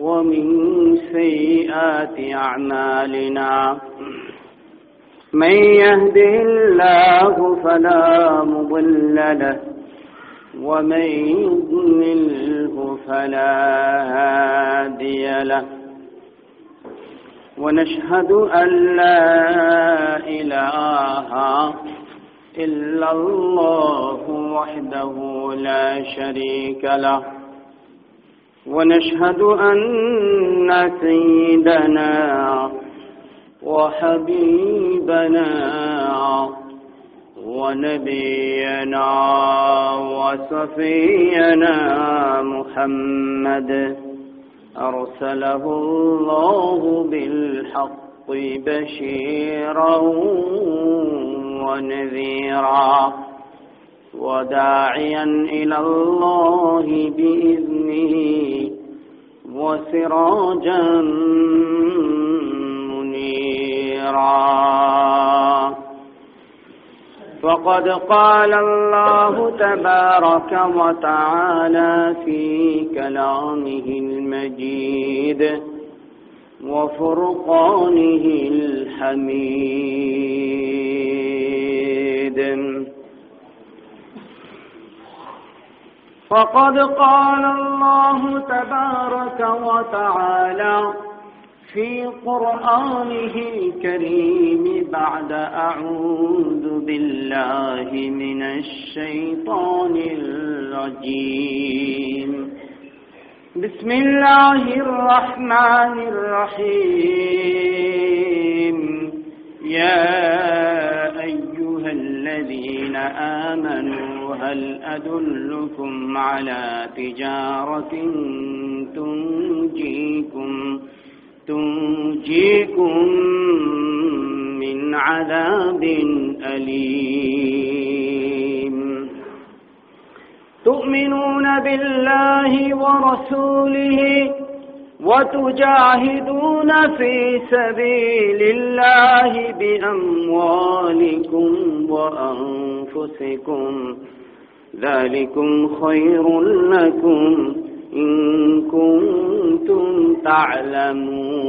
ومن سيئات أعمالنا. من يهده الله فلا مضل له ومن يضلله فلا هادي له. ونشهد أن لا إله إلا الله وحده لا شريك له. ونشهد أن سيدنا وحبيبنا ونبينا وصفينا محمد أرسله الله بالحق بشيرا ونذيرا وداعيا إلى الله بإذنه وسراجا منيرا. فقد قال الله تبارك وتعالى في كلامه المجيد وفرقانه الحميد. فقد قال الله تبارك وتعالى في قرآنه الكريم بعد أعوذ بالله من الشيطان الرجيم. بسم الله الرحمن الرحيم. يا أيها الذين آمنوا هل أدلكم على تجارة تنجيكم تنجيكم من عذاب أليم؟ تؤمنون بالله ورسوله وتجاهدون في سبيل الله بأموالكم وأنفسكم ذلكم خير لكم إن كنتم تعلمون.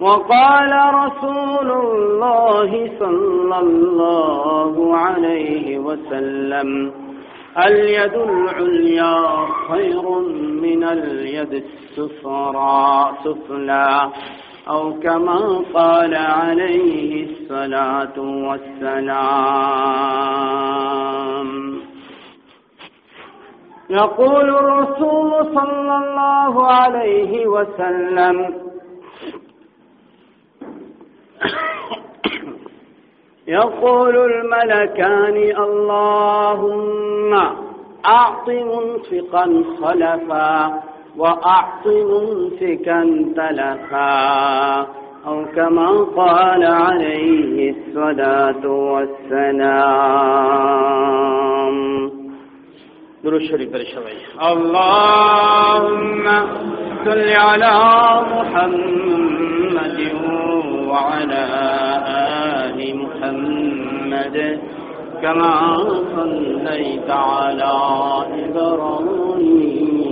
وقال رسول الله صلى الله عليه وسلم اليد العليا خير من اليد السفرى سفلى. أو كما قال عليه الصلاة والسلام. يقول الرسول صلى الله عليه وسلم يقول الملكان اللهم أعط منفقا خلفا. وأعط ممسكا تلفا أو كما قال عليه الصلاة والسلام. درود شريف الشوي اللهم صل على محمد وعلى آل محمد. كما صليت على إبراهيم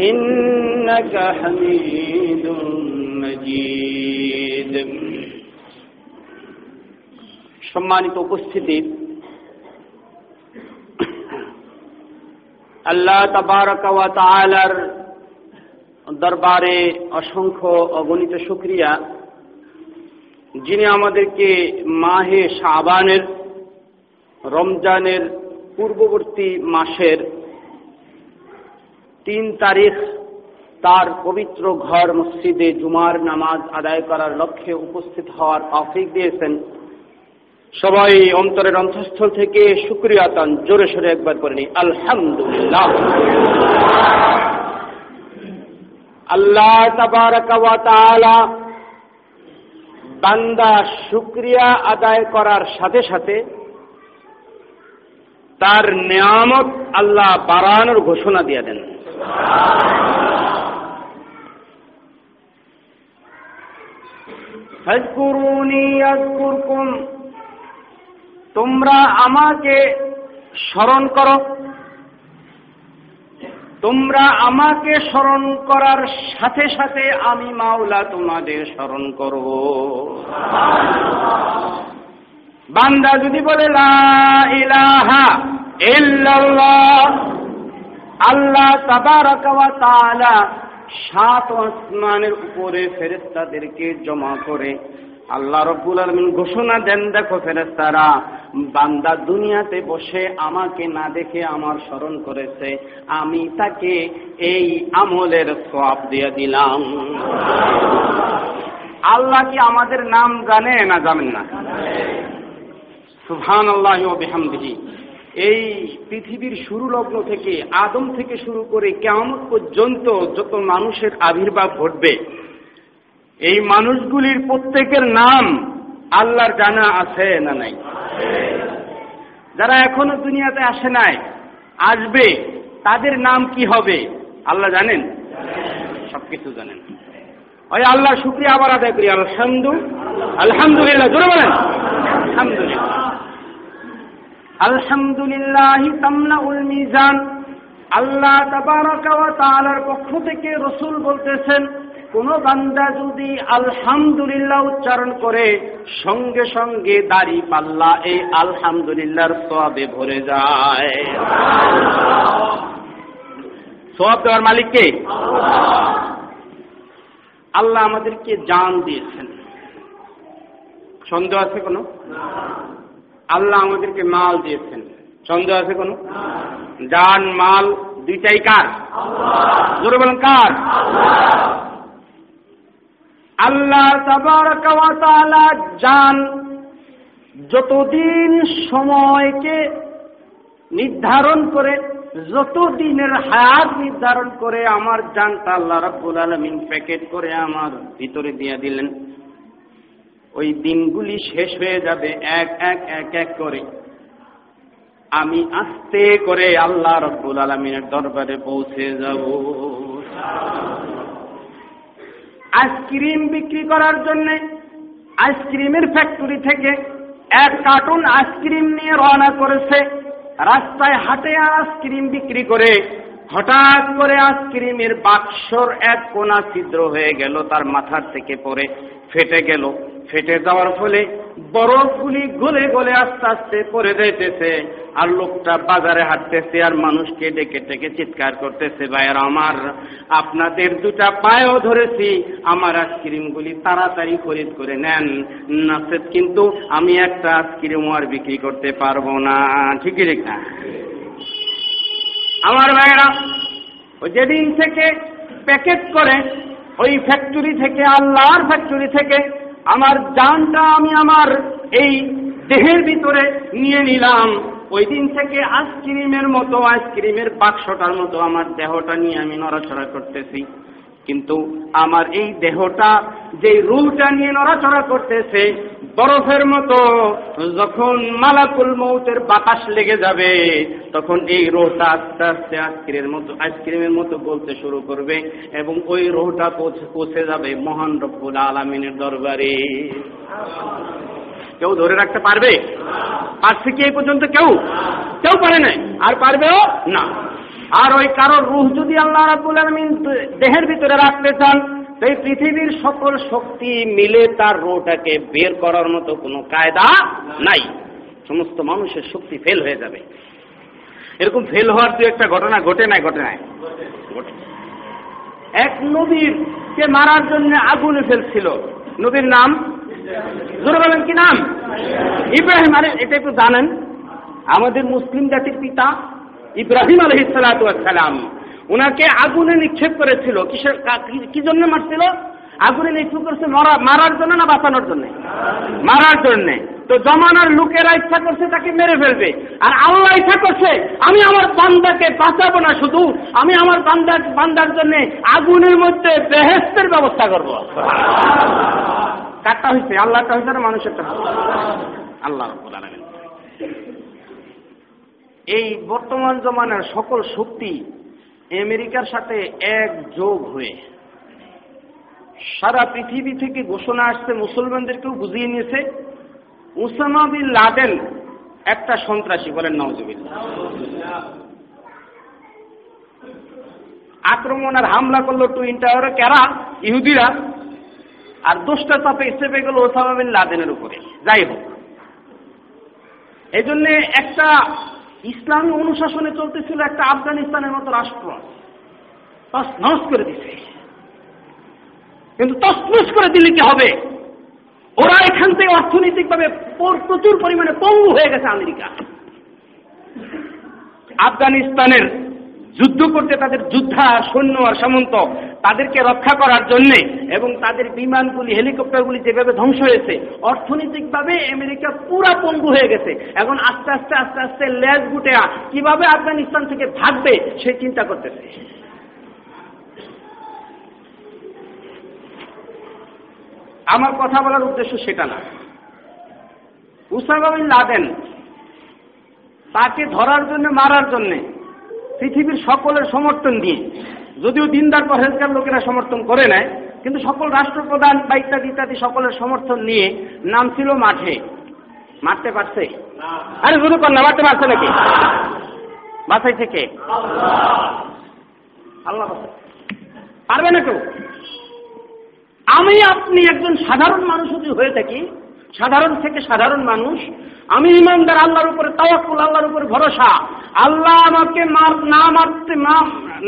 إنك حميد مجيد সম্মানিত উপস্থিতি আল্লাহ তাবারক ওয়া তাআলার দরবারে অসংখ্য অগণিত শুক্রিয়া যিনি আমাদেরকে মাহে শাবানের রমজানের পূর্ববর্তী মাসের তিন তারিখ তার পবিত্র ঘর মসজিদে জুমার নামাজ আদায় করার লক্ষ্যে উপস্থিত হওয়ার তৌফিক দিয়েছেন। সবাই অন্তরের অন্তঃস্থল থেকে শুক্রিয়া তান জোরে সোরে একবার করে নি আলহামদুলিল্লাহ। আল্লাহ বান্দা শুক্রিয়া আদায় করার সাথে সাথে তার নিয়ামত আল্লাহ বাড়ানোর ঘোষণা দিয়ে দেন। তোমরা আমাকে স্মরণ করো। তোমরা আমাকে স্মরণ করার সাথে সাথে আমি মাওলা তোমাদের স্মরণ করব। বান্দা যদি বলে, লা ইলাহা ইল্লাল্লাহ আল্লাহ সাত আসমানের উপরে ফেরেস্তাদেরকে জমা করে আল্লাহ রব্বুল আলমিন ঘোষণা দেন, দেখো ফেরেস্তারা বান্দা দুনিয়াতে বসে আমাকে না দেখে আমার স্মরণ করেছে, আমি তাকে এই আমলের সব দিয়ে দিলাম। আল্লাহ কি আমাদের নাম জানে না জানেন না? সুহান আল্লাহ বেহামদিহি। এই পৃথিবীর শুরু লগ্ন থেকে আদম থেকে শুরু করে কেমন পর্যন্ত যত মানুষের আবির্ভাব ঘটবে, এই মানুষগুলির প্রত্যেকের নাম আল্লাহর জানা আছে না নাই? যারা এখনও দুনিয়াতে আসে নাই, আসবে, তাদের নাম কি হবে? আল্লাহ জানেন? সবকিছু জানেন। ওই আল্লাহ শুক্রিয়া আবার আদায় করি। আলহামদু আলহামদুলিল্লাহ, জোরে বলেন। আলহামদুলিল্লাহ। আলহামদুলিল্লাহ তামলাউল মিজান। আল্লাহ ওয়া পক্ষ থেকে রসুল বলতেছেন, কোন বান্দা যদি আলহামদুলিল্লাহ উচ্চারণ করে, সঙ্গে সঙ্গে দাড়ি পাল্লা এই আলহামদুলিল্লাহর সবে ভরে যায়। সব দেওয়ার মালিককে আল্লাহ আমাদেরকে জান দিয়েছেন। সন্দেহ আছে কোনো? আল্লাহ আমাদেরকে মাল দিয়েছেন। সন্দেহ আছে কোনো? জান, মাল দুইটাই কার? জোরে বলেন কার? আল্লাহ জান যতদিন সময়কে নির্ধারণ করে যত দিনের হায়াত নির্ধারণ করে, আমার জানটা আল্লাহ রাব্বুল আলমিন প্যাকেট করে আমার ভিতরে দিয়ে দিলেন। ওই দিনগুলি শেষ হয়ে যাবে এক এক এক এক করে। আমি আস্তে করে আল্লাহ রব্বুল আলমিনের দরবারে পৌঁছে যাব। আইসক্রিম বিক্রি করার জন্য আইসক্রিমের ফ্যাক্টরি থেকে এক কার্টুন আইসক্রিম নিয়ে রওনা করেছে। রাস্তায় হাটে আইসক্রিম বিক্রি করে হঠাৎ করে আইসক্রিমের বাক্সর এক কোনা ছিদ্র হয়ে গেল, তার মাথার থেকে পরে ফেটে গেল। ফেটে যাওয়ার ফলে বরফগুলি গলে গলে আস্তে আস্তে পরে যাইতেছে আর লোকটা বাজারে হাঁটতেছে আর মানুষকে ডেকে ডেকে চিৎকার করতেছে, ভাইয়ের আমার, আপনাদের দুটা পায়েও ধরেছি, আমার আইসক্রিমগুলি তাড়াতাড়ি খরিদ করে নেন। নাচেত কিন্তু আমি একটা আইসক্রিম আর বিক্রি করতে পারব না। ঠিকই ঠিক না আমার ভাইয়েরা যেদিন থেকে প্যাকেট করে, ওই ফ্যাক্টরি থেকে, আল্লাহর ফ্যাক্টরি থেকে আমার জানটা আমি আমার এই দেহের ভিতরে নিয়ে নিলাম। ওই দিন থেকে আইসক্রিমের মতো আইসক্রিমের বাক্সটার মতো আমার দেহটা নিয়ে আমি নড়াচড়া করতেছি। কিন্তু আমার এই দেহটা যে রুহটা নিয়ে নড়াচড়া করতেছে, বরফের মতো, যখন মালাকুল মৌতের বাতাস লেগে যাবে, তখন এই রোহটা আস্তে আস্তে আইসক্রিমের মতো আইসক্রিমের মতো বলতে শুরু করবে এবং ওই রোহটা পৌঁছে যাবে মহান রব্বুল আলমিনের দরবারে। কেউ ধরে রাখতে পারবে? পারছে কি এই পর্যন্ত কেউ? কেউ পারে নাই। আর পারবেও না। আর ওই কারোর রুহ যদি আল্লাহ রাবুল আলমিন দেহের ভিতরে রাখতে চান এই পৃথিবীর সকল শক্তি মিলে তার রোটাকে বের করার মতো কোনো কায়দা নাই। সমস্ত মানুষের শক্তি ফেল হয়ে যাবে। এরকম ফেল হওয়ার দু একটা ঘটনা ঘটে নাই ঘটে নাই? এক নবীরকে মারার জন্য আগুনে ফেলছিল। নবীর নাম? জোরে বলেন, কি নাম? ইব্রাহিম আরে এটা একটু জানেন। আমাদের মুসলিম জাতির পিতা ইব্রাহিম আলহিসালাম ওনাকে আগুনে নিক্ষেপ করেছিল। কিসের কা- জন্য মারছিল? আগুনে নিক্ষেপ করেছে মরা- মারার জন্য না বাঁচানোর জন্য? মারার জন্য। তো জমানার লোকেরা ইচ্ছা করছে তাকে মেরে ফেলবে। আর আল্লাহ ইচ্ছা করছে, আমি আমার বান্দাকে বাঁচাবো না শুধু, আমি আমার বান্দা বান্দার জন্য আগুনের মধ্যে বেহেস্তের ব্যবস্থা করব। কারটা হয়েছে আল্লাহটা হয়েছে না মানুষেরটা আল্লাহ এই বর্তমান জমানার সকল শক্তি আমেরিকার সাথে এক যোগ হয়ে। সারা পৃথিবী থেকে ঘোষণা আসছে, মুসলমানদেরকেও বুঝিয়ে নিয়েছে। উসামা বিন লাদেন একটা সন্ত্রাসী বলেন নওজুবিল্লাহ আক্রমণ আর হামলা করল টুইন টাওয়ারে কেরা? ইহুদিরা। আর দোষটা চাপে চেপে গেল ওসামা বিন লাদেনের উপরে। যাই হোক। এই জন্য একটা ইসলামী অনুশাসনে চলতেছিল একটা আফগানিস্তানের মতো রাষ্ট্র। তসনস করে দিছে। কিন্তু তসনস করে দিলে কি হবে। ওরা এখান থেকে অর্থনৈতিকভাবে পর- প্রচুর পরিমাণে পঙ্গু হয়ে গেছে আমেরিকা। আফগানিস্তানের যুদ্ধ করতে তাদের যোদ্ধা, সৈন্য আর সামন্ত তাদেরকে রক্ষা করার জন্যে এবং তাদের বিমানগুলি, হেলিকপ্টারগুলি যেভাবে ধ্বংস হয়েছে, অর্থনৈতিকভাবে আমেরিকা পুরা পঙ্গু হয়ে গেছে। এখন আস্তে আস্তে আস্তে আস্তে লেজ গুটে কীভাবে আফগানিস্তান থেকে ভাগবে সেই চিন্তা করতেছে। আমার কথা বলার উদ্দেশ্য সেটা না। উসামা লাদেন, তাকে ধরার জন্য, মারার জন্য পৃথিবীর সকলের সমর্থন দিয়ে। যদিও দিনদার পরহেজগার লোকেরা সমর্থন করে নেয়, কিন্তু সকল রাষ্ট্রপ্রধান বা ইত্যাদি ইত্যাদি সকলের সমর্থন নিয়ে নাম ছিল মাঠে। মারতে পারছে? আরে শুরু কর না, মারতে পারছে নাকি? বাসাই থেকে। আল্লাহ। পারবে না কেউ? আমি আপনি একজন সাধারণ মানুষ যদি হয়ে থাকি সাধারণ থেকে সাধারণ মানুষ, আমি ইমানদার, আল্লাহর উপরে তাওয়াক্কুল, আল্লাহর উপরে ভরসা। আল্লাহ আমাকে মার, না মারতে,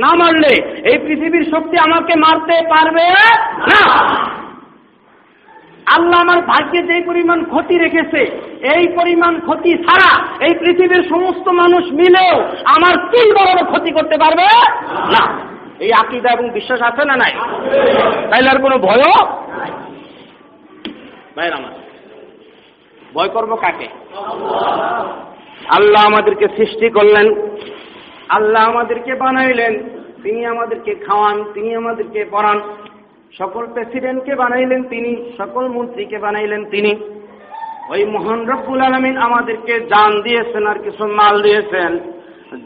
না মারলে এই পৃথিবীর শক্তি আমাকে মারতে পারবে না। আল্লাহ আমার ভাগ্যে যে পরিমাণ ক্ষতি রেখেছে, এই পরিমাণ ক্ষতি ছাড়া এই পৃথিবীর সমস্ত মানুষ মিলেও আমার তিন বড় ক্ষতি করতে পারবে না। এই আকিদা এবং বিশ্বাস আছে না নাই? তাইলে আর কোনো ভয়ও ভাইয়ের আমার। ভয় করব কাকে? আল্লাহ আমাদেরকে সৃষ্টি করলেন। আল্লাহ আমাদেরকে বানাইলেন। তিনি আমাদেরকে খাওয়ান, তিনি আমাদেরকে পড়ান। সকল প্রেসিডেন্টকে বানাইলেন তিনি, সকল মন্ত্রীকে বানাইলেন তিনি। ওই মহান রব্বুল আলমিন আমাদেরকে জান দিয়েছেন আর কিছু মাল দিয়েছেন।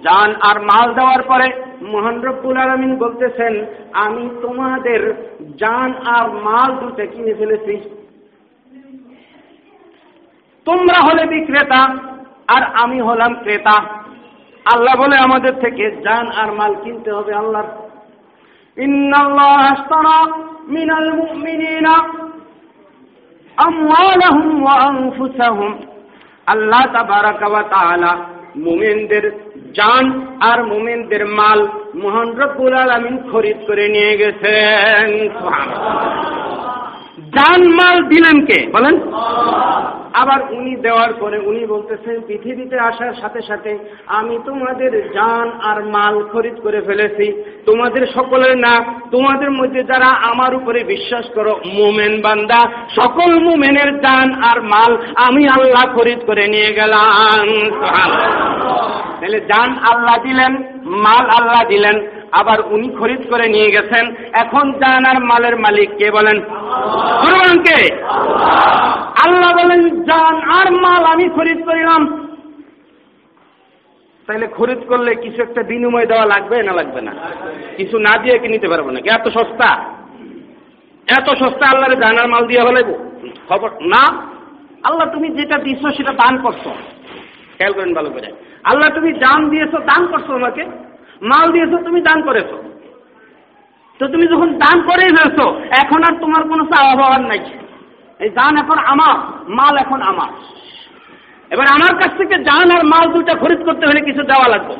জান আর মাল দেওয়ার পরে মহান রব্বুল আলমিন বলতেছেন, আমি তোমাদের জান আর মাল দুটো কিনে ফেলেছি। তোমরা হলে বিক্রেতা আর আমি হলাম ক্রেতা। আল্লাহ বলে আমাদের থেকে জান আর মাল কিনতে হবে আল্লাহর। ইন্নাল্লাহ আশতারা মিনাল মুমিনিনা আমওয়ালাহুম ওয়া আনফুসাহুম। আল্লাহ তাবারাকা ওয়া তাআলা মুমিনদের জান আর মুমিনদের মাল মহান রব্বুল আলামিন খরিদ করে নিয়ে গেছেন। জান মাল দিলেন কে? বলেন। আবার উনি দেওয়ার পরে উনি বলতেছেন, পৃথিবীতে আসার সাথে সাথে আমি তোমাদের জান আর মাল খরিদ করে ফেলেছি। তোমাদের সকলের না, তোমাদের মধ্যে যারা আমার উপরে বিশ্বাস করো, মোমেন বান্দা, সকল মোমেনের জান আর মাল আমি আল্লাহ খরিদ করে নিয়ে গেলাম। তাহলে জান আল্লাহ দিলেন, মাল আল্লাহ দিলেন। আবার উনি খরিদ করে নিয়ে গেছেন। এখন জান আর মালের মালিক কে বলেন? কে? আল্লাহ বলেন, জান আর মাল আমি খরিদ করিলাম তাহলে খরিদ করলে কিছু একটা বিনিময় দেওয়া লাগবে না লাগবে না? কিছু না দিয়ে কি নিতে পারব না এত সস্তা? এত সস্তা আল্লাহর জানার মাল দিয়ে হলে খবর? না। আল্লাহ তুমি যেটা দিচ্ছ সেটা দান করছ। খেয়াল করেন ভালো করে। আল্লাহ তুমি দান দিয়েছ, দান করছ আমাকে। মাল দিয়েছ, তুমি দান করেছ। তো তুমি যখন দান করে ফেলছো, এখন আর তোমার কোনো চাওয়া পাওয়ার নাই। এই দান এখন আমার, মাল এখন আমার। এবার আমার কাছ থেকে জান আর মাল দুটা খরিদ করতে হলে কিছু দেওয়া লাগবে।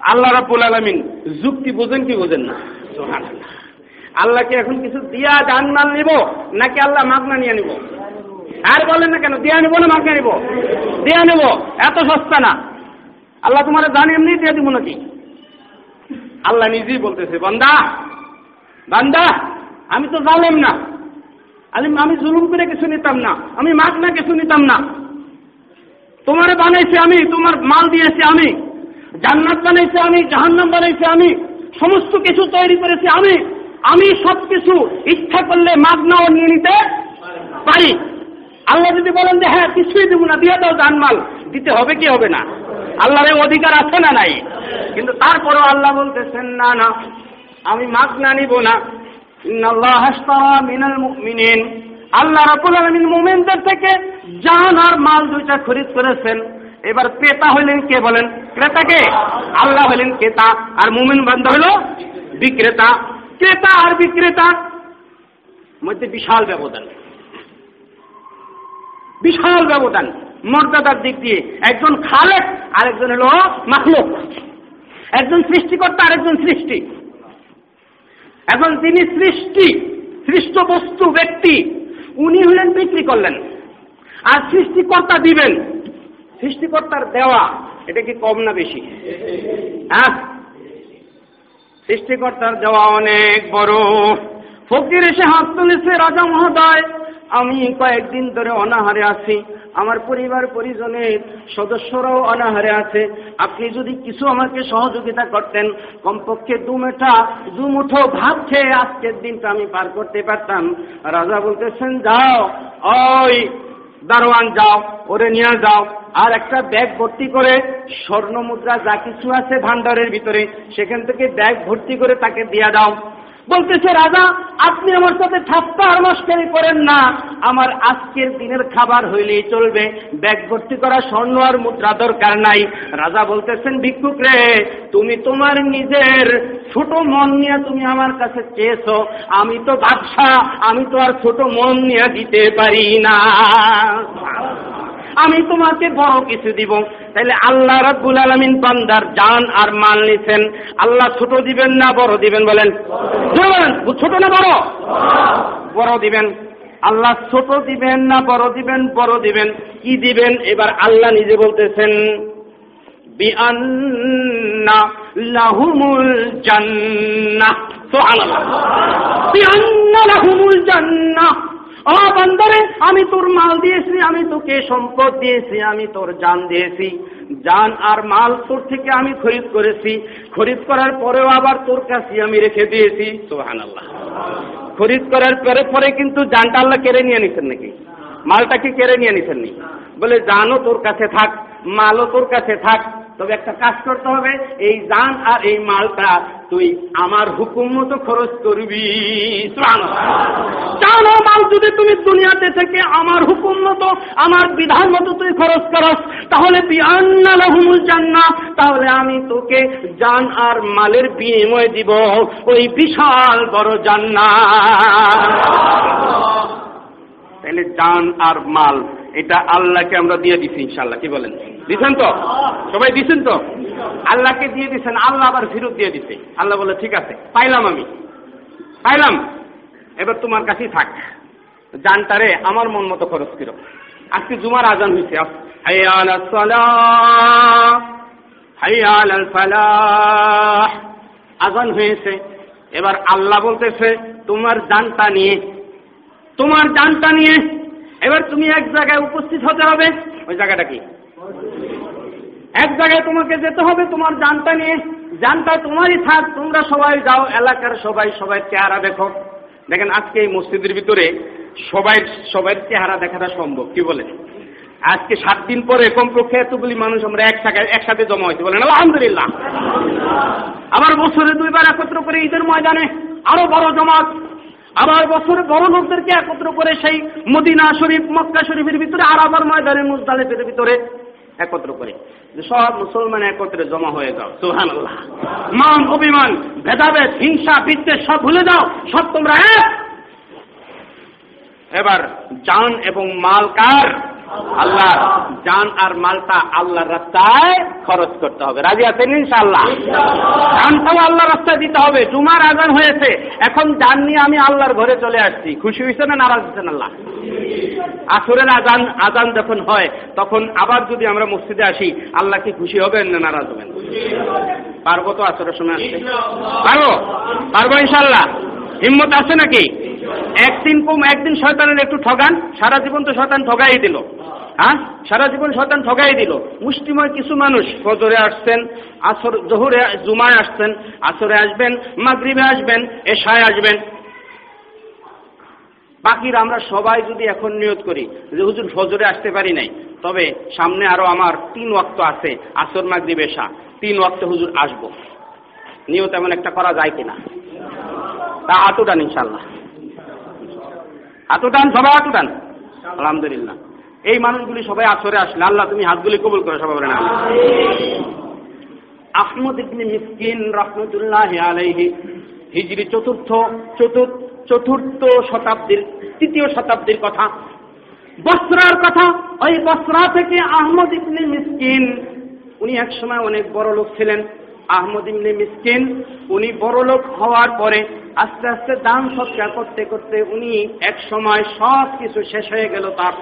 আল্লাহ রাব্বুল আলামিন যুক্তি বোঝেন কি বোঝেন না? আল্লাহকে এখন কিছু দিয়া দান মাল নিব, নাকি আল্লাহ মাগনা নিয়ে নিব? আর বলেন না কেন, দিয়া নিব না মাগনা নিব? দিয়া নিব, এত সস্তা না। আল্লাহ তোমার জান এমনি দিয়ে দিব নাকি? আল্লাহ নিজেই বলতেছে, বান্দা বান্দা, আমি তো জালেম না। আমি আমি জুলুম করে কিছু নিতাম না। আমি মাছ না, কিছু নিতাম না। তোমারে বানাইছি আমি, তোমার মাল দিয়েছি আমি, জান্নাত বানাইছি আমি, জাহান্নাম বানাইছি আমি, সমস্ত কিছু তৈরি করেছি আমি আমি সব কিছু ইচ্ছা করলে মাগনাও নিয়ে নিতে পারি। আল্লাহ যদি বলেন যে হ্যাঁ কিছুই দেবো না, দিয়ে দাও জানমাল, দিতে হবে কি হবে না? আল্লাহর অধিকার আছে না নাই? কিন্তু তারপরও আল্লাহ বলতেছেন, না না, আমি নিব না। মিনাল মুমিনিন। আল্লাহ রাব্বুল আলামিন মুমিনদের থেকে জান আর মাল দুইটা খরিদ করেছেন। এবার ক্রেতা হইলেন কে বলেন? ক্রেতাকে আল্লাহ হলেন ক্রেতা। আর মুমিন বান্ধব হলো বিক্রেতা। ক্রেতা আর বিক্রেতা মধ্যে বিশাল ব্যবধান। বিশাল ব্যবধান। মর্যাদার দিক দিয়ে একজন খালেক, আরেকজন হলো মাখলুক। একজন সৃষ্টিকর্তা, আরেকজন সৃষ্টি। এখন তিনি সৃষ্টি সৃষ্ট বস্তু ব্যক্তি। উনি হলেন বিক্রি করলেন। আর সৃষ্টিকর্তা দিবেন। সৃষ্টিকর্তার দেওয়া, এটা কি কম না বেশি? হ্যাঁ? সৃষ্টিকর্তার দেওয়া অনেক বড়। ফকির এসে হাত তুলেছে রাজা মহোদয়। আমি কয়েকদিন ধরে অনাহারে আছি। আমার পরিবার পরিজনের সদস্যরাও অনাহারে আছে। আপনি যদি কিছু আমাকে সহযোগিতা করতেন, কমপক্ষে দু মেঠা, দু মুঠো ভাত খেয়ে আজকের দিনটা আমি পার করতে পারতাম। রাজা বলতেছেন, যাও, ওই দারোয়ান যাও, ওরে নিয়ে যাও। আর একটা ব্যাগ ভর্তি করে স্বর্ণ মুদ্রা যা কিছু আছে ভান্ডারের ভিতরে, সেখান থেকে ব্যাগ ভর্তি করে তাকে দিয়ে দাও। বলতেছে, রাজা, আপনি আমার সাথে ঠাপ্পা আর মস্কারি করেন না। আমার আজকের দিনের খাবার হইলেই চলবে। ব্যাগ ভর্তি করা স্বর্ণ আর মুদ্রা দরকার নাই। রাজা বলতেছেন, ভিক্ষুক রে, তুমি তোমার নিজের ছোট মন নিয়ে তুমি আমার কাছে চেয়েছো। আমি তো বাদশাহ আমি তো আর ছোট মন নিয়ে দিতে পারি না। আমি তোমাকে বড় কিছু দিব। তাহলে আল্লাহ রাব্বুল আলামিন বান্দার জান আর মাল নিছেন। আল্লাহ ছোট দিবেন না বড় দিবেন বলেন? ছোট না বড়? বড় দিবেন। আল্লাহ ছোট দিবেন না বড় দিবেন বড় দিবেন। কি দিবেন? এবার আল্লাহ নিজে বলতেছেন, বিআন্না লাহুমুল জান্নাহ। সুবহানাল্লাহ। বিআন্না লাহুমুল জান্নাহ। ও আমি তোর মাল দিয়েছি, আমি তোকে সম্পদ দিয়েছি, আমি তোর জান দিয়েছি। জান আর মাল তোর থেকে আমি খরিদ করেছি। খরিদ করার পরেও আবার তোর কাছে আমি রেখে দিয়েছি। সোহান আল্লাহ খরিদ করার পরে পরে কিন্তু জানটা আল্লাহ কেড়ে নিয়ে নিছেন নাকি? মালটাকে কেড়ে নিয়ে নিছেন নি? বলে, জানও তোর কাছে থাক, মালও তোর কাছে থাক। তবে একটা কাজ করতে হবে, এই জান আর এই মালটা তুই আমার হুকুম মতো খরচ করবি। ও মাল যদি তুমি দুনিয়াতে থেকে আমার হুকুম মতো, আমার বিধান মতো তুই খরচ করস, তাহলে বিআন্নালাহুমুল জান্নাহ, তাহলে আমি তোকে জান আর মালের বিনিময় দিব, ওই বিশাল বড় জান্নাত। তাহলে জান আর মাল এটা আল্লাহকে আমরা দিয়ে দিছি ইনশাল্লাহ কি বলেন? দিছেন তো? সবাই দিছেন তো? আল্লাহকে দিয়ে দিছেন, আল্লাহ আবার ফেরত দিয়ে দিছে। আল্লাহ বলে, ঠিক আছে, পাইলাম আমি। পাইলাম। এবার তোমার কাছেই থাক। জানটারে আমার মন মতো খরচ করো। আজকে জুমার আজান হয়েছে আজান হয়েছে। এবার আল্লাহ বলতেছে, তোমার জানটা নিয়ে, তোমার জানটা নিয়ে এবার তুমি এক জায়গায় উপস্থিত হতে হবে। ওই জায়গাটা কি? এক জায়গায় তোমাকে যেতে হবে, তোমার জানটা নিয়ে। জানটা তোমারই থাক, তোমরা সবাই যাও, এলাকার সবাই সবাই চেহারা দেখো। দেখেন, আজকে এই মসজিদের ভিতরে সবাই সবাই চেহারা দেখাটা সম্ভব, কি বলে? আজকে সাত দিন পরে কমপক্ষে এতগুলি মানুষ আমরা একসাথে একসাথে জমা হয়েছে বলেন, আলহামদুলিল্লাহ। আবার বছরে দুইবার একত্র করে ঈদের ময়দানে আরও বড় জমাত। আবার বছরে বড় লোকদেরকে একত্র করে সেই মদিনা শরীফ, মক্কা শরীফের ভিতরে আর আবার ময়দানে মুজদালেফের ভিতরে একত্র করে। সব মুসলমান একত্রে জমা হয়ে যাও সোহান মান, অভিমান, ভেদাভেদ, হিংসা বিদ্বেষ সব ভুলে যাও, সব তোমরা এবার জান এবং মাল কার? আল্লাহ জান আর মালটা আল্লাহর রাস্তায় খরচ করতে হবে। রাজি আছেন ইনশাআল্লাহ? জানটাও আল্লাহর রাস্তায় দিতে হবে। জুমার আজান হয়েছে। এখন জান নিয়ে আমি আল্লাহর ঘরে চলে আসছি। খুশি হয়েছে না নারাজ হয়েছেন আল্লাহ? আসরের আজান আজান যখন হয়, তখন আবার যদি আমরা মসজিদে আসি, আল্লাহ কি খুশি হবেন না নারাজ হবেন? পারব তো আসরের সময় আসতে? পারব? পারব ইনশাল্লাহ হিম্মত আছে নাকি? একদিন কম একদিন শয়তানের একটু ঠগান, সারা জীবন তো শয়তান ঠগাই দিল। হ্যাঁ? সারা জীবন শয়তান ঠগাই দিল। মুষ্টিময় কিছু মানুষ ফজরে আসছেন, আসর জহুরে জুমায় আসছেন, আসরে আসবেন, মাগরিবে আসবেন, এশায় আসবেন। বাকিরা আমরা সবাই যদি এখন নিয়ত করি যে হুজুর ফজরে আসতে পারি নাই, তবে সামনে আরও আমার তিন ওয়াক্ত আছে, আসর, মাগরিব, এশা। তিন ওয়াক্ত হুজুর আসব। নিয়ত এমন একটা করা যায় কিনা? তা আতুটান ইনশাল্লাহ আতুটান, সবাই আতুটান? আলহামদুলিল্লাহ। এই মানুষগুলি সবাই আসরে আসলে, আল্লাহ তুমি হাতগুলি কবুল করে, সবাই বলেন। আহমদ ইবনে মিসকিন রহমতুল্লাহ আলাইহি, হিজরি চতুর্থ চতুর্থ চতুর্থ শতাব্দীর, তৃতীয় শতাব্দীর কথা। বসরার কথা, ওই বসরা থেকে আহমদ ইবনে মিসকিন, উনি একসময় অনেক বড় লোক ছিলেন। আহমদ ইমনি মিসকিন, উনি বড়লোক হওয়ার পরে আস্তে আস্তে দান সৎকার করতে করতে উনি এক সময় সব কিছু শেষ হয়ে গেল তার।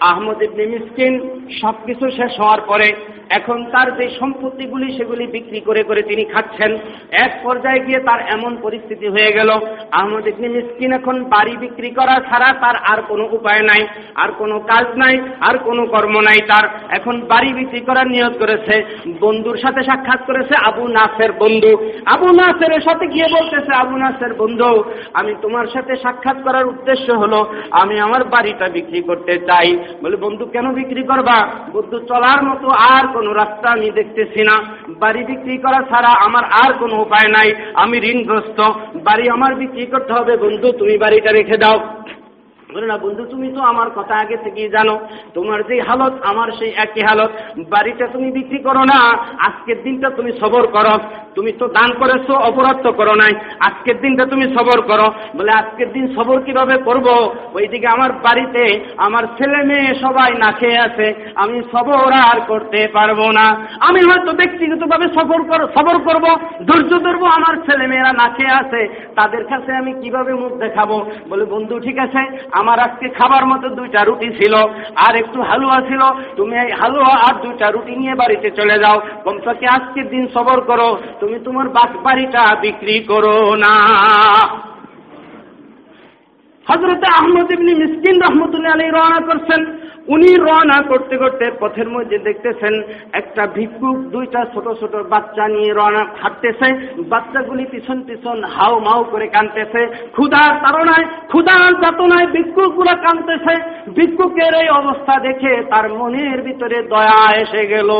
আহমদ ইবনে মিসকিন সবকিছু শেষ হওয়ার পরে এখন তার যে সম্পত্তিগুলি সেগুলি বিক্রি করে করে তিনি খাচ্ছেন, এক পর্যায়ে গিয়ে তার এমন পরিস্থিতি হয়ে গেল, আহমদ ইবনে মিসকিন এখন বাড়ি বিক্রি করা ছাড়া তার আর কোনো উপায় নাই, আর কোনো কাজ নাই, আর কোনো কর্ম নাই তার। এখন বাড়ি বিক্রি করার নিয়োগ করেছে, বন্ধুর সাথে সাক্ষাৎ করেছে আবু নাসের বন্ধু। আবু নাসের সাথে গিয়ে বলতেছে, আবু নাসের বন্ধু, আমি তোমার সাথে সাক্ষাৎ করার উদ্দেশ্য হলো, আমি আমার বাড়িটা বিক্রি করতে চাই। বলে, বন্ধু, কেন বিক্রি করবা? বন্ধু, চলার মতো আর রাস্তা আমি দেখতেছি না। বাড়ি বিক্রি করা ছাড়া আমার আর কোনো উপায় নাই। আমি ঋণগ্রস্ত। বাড়ি আমার বিক্রি করতে হবে বন্ধু, তুমি বাড়িটা রেখে দাও। বলে, না বন্ধু, তুমি তো আমার কথা আগে থেকেই জানো। তোমার যে হালত, আমার সেই একই হালত। বাড়িটা তুমি বিক্রি করো না, আজকের দিনটা তুমি সবর করো। তুমি তো দান করেছ, অপরাধ তো করো নাই। আজকের দিনটা তুমি সবর করো। বলে, আজকের দিন সবর কীভাবে করব? ওইদিকে আমার বাড়িতে আমার ছেলে মেয়ে সবাই না খেয়ে আছে। আমি সবর আর করতে পারব না। আমি হয়তো ব্যক্তিগতভাবে সফর কর, সবর করব, ধৈর্য ধরবো, আমার ছেলে মেয়েরা না খেয়ে আছে। তাদের কাছে আমি কীভাবে মুখ দেখাবো? বলে, বন্ধু, ঠিক আছে আমার আজকে খাবার মতো দুইটা রুটি ছিল, আর একটু হালুয়া ছিল। তুমি এই হালুয়া আর দুইটা রুটি নিয়ে বাড়িতে চলে যাও। কমপক্ষে আজকের দিন সবর করো, তুমি তোমার বাস বাড়িটা বিক্রি করো না। হজরত আহমদ ইবনি মিসকিন রহমতুল্লাহ আলী রওনা করছেন। উনি রওনা করতে করতে পথের মধ্যে দেখতেছেন একটা ভিক্ষুক দুইটা ছোট ছোট বাচ্চা নিয়ে রওনা হাঁটতেছে। বাচ্চাগুলি পিছন পিছন হাউ মাউ করে কানতেছে ক্ষুধার তাড়নায়, ক্ষুধার যাতনায় ভিক্ষুক ভিক্ষুকগুলো কানতেছে ভিক্ষুকের এই অবস্থা দেখে তার মনের ভিতরে দয়া এসে গেল।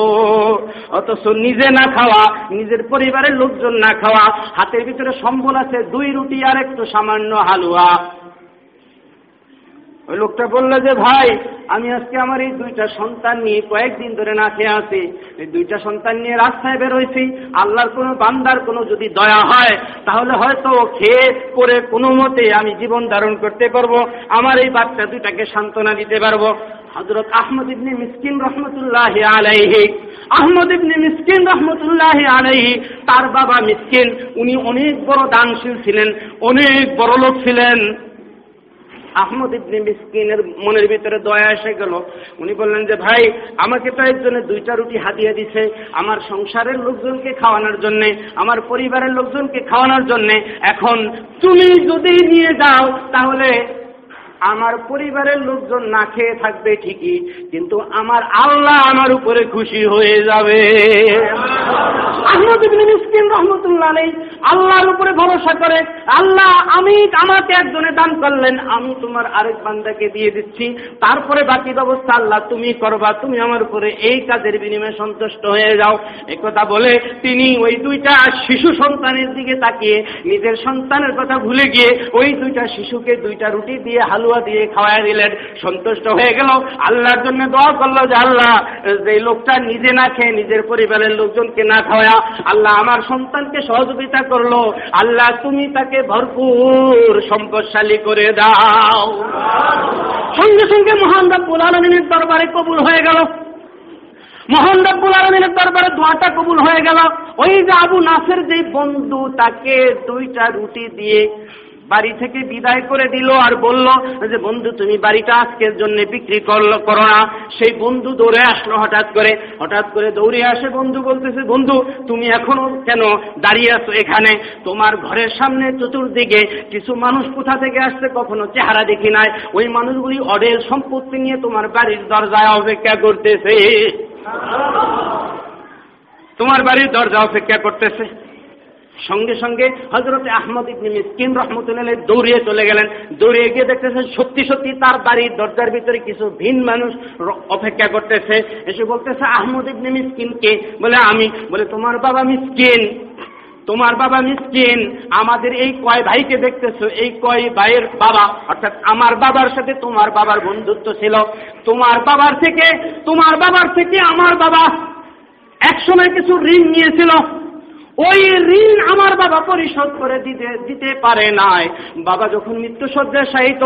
অথচ নিজে না খাওয়া, নিজের পরিবারের লোকজন না খাওয়া, হাতের ভিতরে সম্বল আছে, দুই রুটি আর একটু সামান্য হালুয়া। ওই লোকটা বলল যে, ভাই, আমি আজকে আমার এই দুইটা সন্তান নিয়ে কয়েকদিন ধরে না খেয়ে আছি। এই দুইটা সন্তান নিয়ে রাস্তায় বেরোইছি আল্লাহর কোনো বান্দার কোনো যদি দয়া হয়, তাহলে হয়তো খেয়ে পরে কোনো মতে আমি জীবন ধারণ করতে পারব, আমার এই বাচ্চা দুইটাকে সান্ত্বনা দিতে পারব। হজরত আহমদ ইবনে মিসকিন রহমতুল্লাহ আলাইহি, আহমদ ইবনে মিসকিন রহমতুল্লাহ আলাইহি, তার বাবা মিসকিন, উনি অনেক বড় দানশীল ছিলেন, অনেক বড় লোক ছিলেন। আহমদ ইবনে মিসকিনের মনের ভিতরে দয়া এসে গেল। উনি বললেন যে, ভাই, আমাকে তো একজনে দুইটা রুটি হাতিয়ে দিছে। আমার সংসারের লোকজনকে খাওয়ানোর জন্যে, আমার পরিবারের লোকজনকে খাওয়ানোর জন্যে। এখন তুমি যদি নিয়ে যাও, তাহলে আমার পরিবারের লোকজন না খেয়ে থাকবে ঠিকই, কিন্তু আমার আল্লাহ আমার উপরে খুশি হয়ে যাবে। আল্লাহর উপরে ভরসা করে, আল্লাহ আমি আমাকে একজনে দান করলেন, আমি তোমার আরেক বান্দাকে দিয়ে দিচ্ছি, তারপরে বাকি ব্যবস্থা আল্লাহ তুমি করবা, তুমি আমার উপরে এই কাজের বিনিময়ে সন্তুষ্ট হয়ে যাও। একথা বলে তিনি ওই দুইটা শিশু সন্তানের দিকে তাকিয়ে, নিজের সন্তানের কথা ভুলে গিয়ে ওই দুইটা শিশুকে দুইটা রুটি দিয়ে হালুয়া হালুয়া দিয়ে খাওয়াই দিলেন, সন্তুষ্ট হয়ে গেল। আল্লাহর জন্য দোয়া করল যে, আল্লাহ যে লোকটা নিজে না খেয়ে নিজের পরিবারের লোকজনকে না খাওয়া, আল্লাহ আমার সন্তানকে সহযোগিতা করল। আল্লাহ, তুমি তাকে ভরপুর সম্পদশালী করে দাও। সঙ্গে সঙ্গে মহান রব্বুল আলমিনের দরবারে কবুল হয়ে গেল। মহান রব্বুল আলমিনের দরবারে দোয়াটা কবুল হয়ে গেল। ওই যে আবু নাসের যে বন্ধু, তাকে দুইটা রুটি দিয়ে বাড়ি থেকে বিদায় করে দিল আর বলল, যে বন্ধু, তুমি বাড়িটা আজকের জন্য বিক্রি করল, করো না। সেই বন্ধু দৌড়ে আসলো হঠাৎ করে। হঠাৎ করে দৌড়ে আসে বন্ধু বলতেছে, বন্ধু, তুমি এখনও কেন দাঁড়িয়ে আছো এখানে? তোমার ঘরের সামনে চতুর্দিকে কিছু মানুষ কোথা থেকে আসছে কখনো চেহারা দেখি নাই। ওই মানুষগুলি অডেল সম্পত্তি নিয়ে তোমার বাড়ির দরজায় অপেক্ষা করতেছে। তোমার বাড়ির দরজা অপেক্ষা করতেছে। সঙ্গে সঙ্গে হজরত আহমদ ইবনে মিসকিন রহমতুল্লাহ দৌড়িয়ে চলে গেলেন। দৌড়িয়ে গিয়ে দেখতেছেন সত্যি সত্যি তার বাড়ির দরজার ভিতরে কিছু ভিন মানুষ অপেক্ষা করতেছে। এসে বলতেছে, আহমদ ইবনে মিসকিনকে বলে, আমি। বলে, তোমার বাবা মিসকিন। তোমার বাবা মিসকিন। আমাদের এই কয় ভাইকে দেখতেছো? এই কয় ভাইয়ের বাবা। অর্থাৎ আমার বাবার সাথে তোমার বাবার বন্ধুত্ব ছিল। তোমার বাবার থেকে, তোমার বাবার থেকে আমার বাবা একসময় কিছু ঋণ নিয়েছিল। ওই ঋণ আমার বাবা পরিশোধ করে দিতে দিতে পারে নাই। বাবা যখন মৃত্যু সজ্জায় শায়িত,